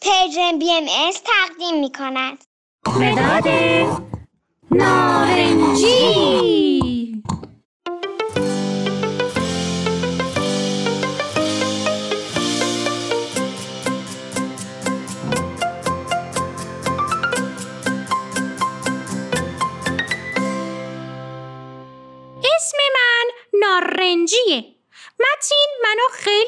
پرژن بی ام از تقدیم می کند. مداد نارنجی. اسم من نارنجیه. متین منو خیلی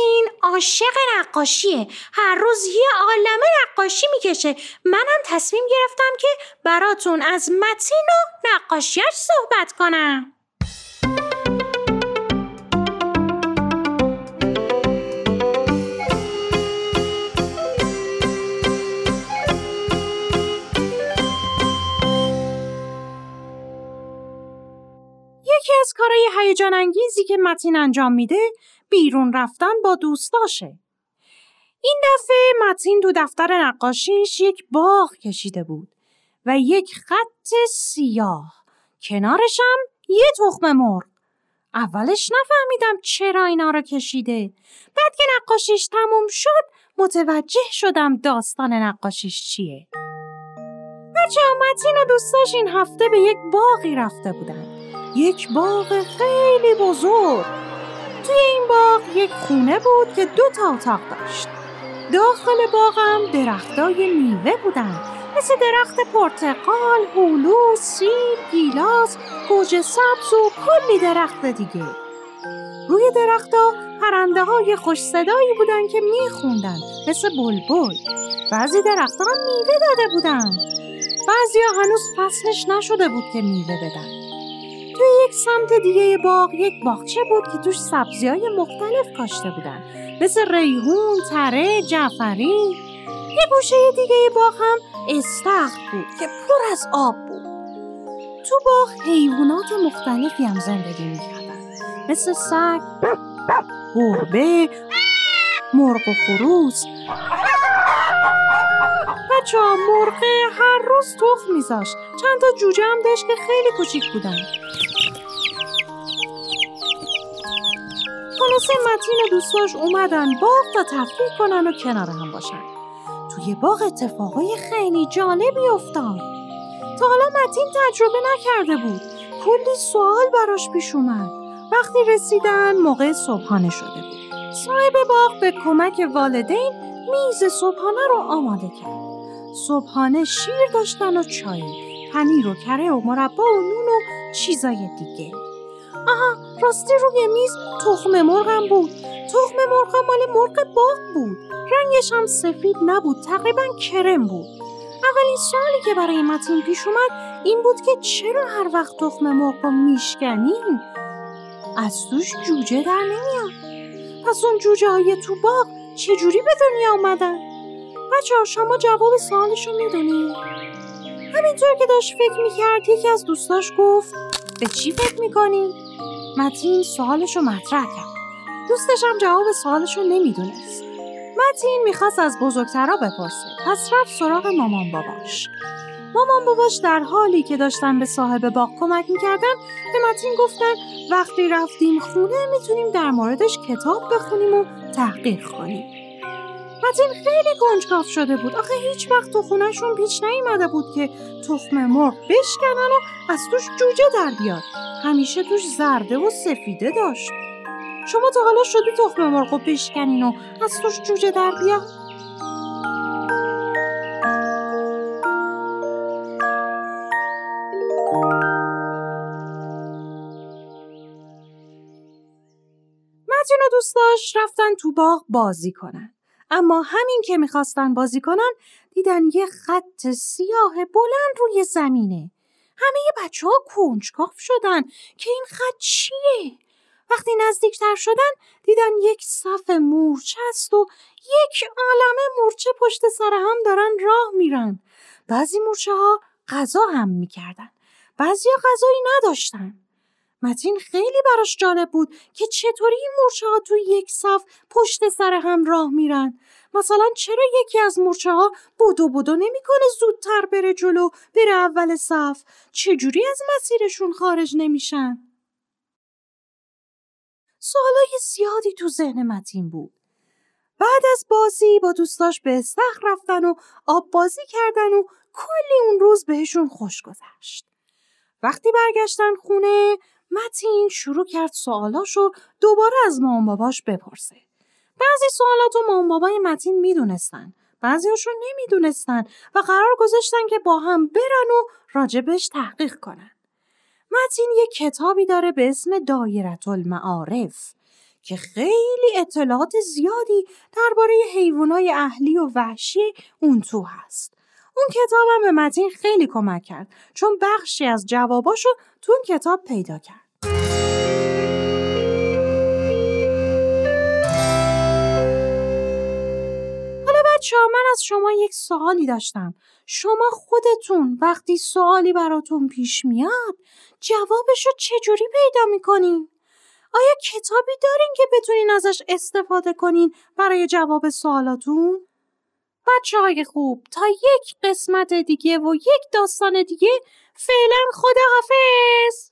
عاشق نقاشیه. هر روز یه عالمه نقاشی می‌کشه. منم تصمیم گرفتم که براتون از متین و نقاشیش صحبت کنم. یکی از کارهای هیجان انگیزی که متین انجام میده بیرون رفتن با دوستاشه. این دفعه متین دو دفتر نقاشیش یک باغ کشیده بود و یک خط سیاه. کنارشم یه تخم مرغ. اولش نفهمیدم چرا اینا رو کشیده. بعد که نقاشیش تموم شد متوجه شدم داستان نقاشیش چیه. بچه متین و دوستاش این هفته به یک باغی رفته بودن. یک باغ خیلی بزرگ. توی این باغ یک خونه بود که دو تا اتاق داشت. داخل باغم درختای میوه بودن مثل درخت پرتقال، هلو، سیب، گیلاس، گوجه سبز و کلی درخت دیگه. روی درختها پرنده های خوش صدایی بودن که میخوندن مثل بلبل. بعضی درختها هم میوه داده بودن. بعضی هنوز فصلش نشده بود که میوه بدن. توی یک سمت دیگه باغ یک باغچه بود که توش سبزی های مختلف کاشته بودن. مثل ریحون، تره، جعفری. یه گوشه دیگه باغ هم استخر بود که پر از آب بود. تو باغ حیوانات مختلفی هم زندگی می‌کردن. مثل سگ، گربه، مرغ و خروس. بچه مرغه هر روز تخم میذاشت. چند تا جوجه هم داشت که خیلی کوچیک بودن. خلاصه متین و دوستاش اومدن باغ تا تفریح کنن و کنار هم باشن. توی باغ اتفاقای خیلی جالبی افتاد. تا حالا متین تجربه نکرده بود. کلی سوال براش پیش اومد. وقتی رسیدن موقع صبحانه شده بود. صاحب باغ به کمک والدین میز صبحانه رو آماده کرد. صبحانه شیر داشتن و چای پنیر و کره و مربا و نون و چیزای دیگه. آها راستی روی میز تخم مرغم بود. تخم مرغ مال مرغ باغ بود. رنگش هم سفید نبود تقریبا کرم بود. اولین سوالی که برای متین پیش اومد این بود که چرا هر وقت تخم مرغ رو میشکنیم؟ از توش جوجه در نمیاد. پس اون جوجه های تو باغ چجوری به دنیا آمدن بچه ها شما جواب سوالش رو می‌دونید همینطور که داشت فکر می‌کرد یکی از دوستاش گفت به چی فکر می‌کنی؟ متین سوالش رو مطرح کرد. دوستش هم جواب سوالش رو نمی‌دونست. متین می‌خواست از بزرگترا بپرسه. پس رفت سراغ مامان باباش. مامان باباش در حالی که داشتن به صاحب باغ کمک می‌کردن به متین گفتن وقتی رفتیم خونه می‌تونیم در موردش کتاب بخونیم و تحقیق کنیم. متین خیلی کنجکاو شده بود. آخه هیچ وقت تو خونهشون پیش نیومده بود که تخم مرغ بشکنن و از توش جوجه در بیاد. همیشه توش زرده و سفیده داشت. شما تا حالا شدی تخم مرغ بشکنین و از توش جوجه در بیاد؟ متین و دوستاش رفتن تو باغ بازی کنن. اما همین که می‌خواستن بازی کنن دیدن یه خط سیاه بلند روی زمینه همه بچه ها کنجکاف شدن که این خط چیه؟ وقتی نزدیکتر شدن دیدن یک صف مورچه است و یک عالمه مورچه پشت سر هم دارن راه میرن. بعضی مورچه ها غذا هم می‌کردن. بعضی ها غذایی نداشتن. متین خیلی براش جالب بود که چطوری این مورچه ها توی یک صف پشت سر هم راه میرن. مثلا چرا یکی از مورچه ها بودو بودو نمی‌کنه زودتر بره جلو بره اول صف؟ چجوری از مسیرشون خارج نمیشن؟ سوالای زیادی تو ذهن متین بود. بعد از بازی با دوستاش به استخر رفتن و آب بازی کردن و کلی اون روز بهشون خوش گذشت. وقتی برگشتن خونه متین شروع کرد سوالاشو دوباره از مامان باباش بپرسه بعضی سوالات رو مامان بابای متین می‌دونستن بعضیاشون نمی‌دونستن و قرار گذاشتن که با هم برن و راجبش تحقیق کنن متین یه کتابی داره به اسم دایرت المعارف که خیلی اطلاعات زیادی درباره حیوانات اهلی و وحشی اون تو هست. اون کتابم به متین خیلی کمک کرد چون بخشی از جواباشو تو اون کتاب پیدا کرد. بچه من از شما یک سوالی داشتم. شما خودتون وقتی سوالی براتون پیش میاد جوابش رو چجوری پیدا می‌کنین؟ آیا کتابی دارین که بتونین ازش استفاده کنین برای جواب سوالاتون؟ بچه های خوب تا یک قسمت دیگه و یک داستان دیگه فعلا خداحافظ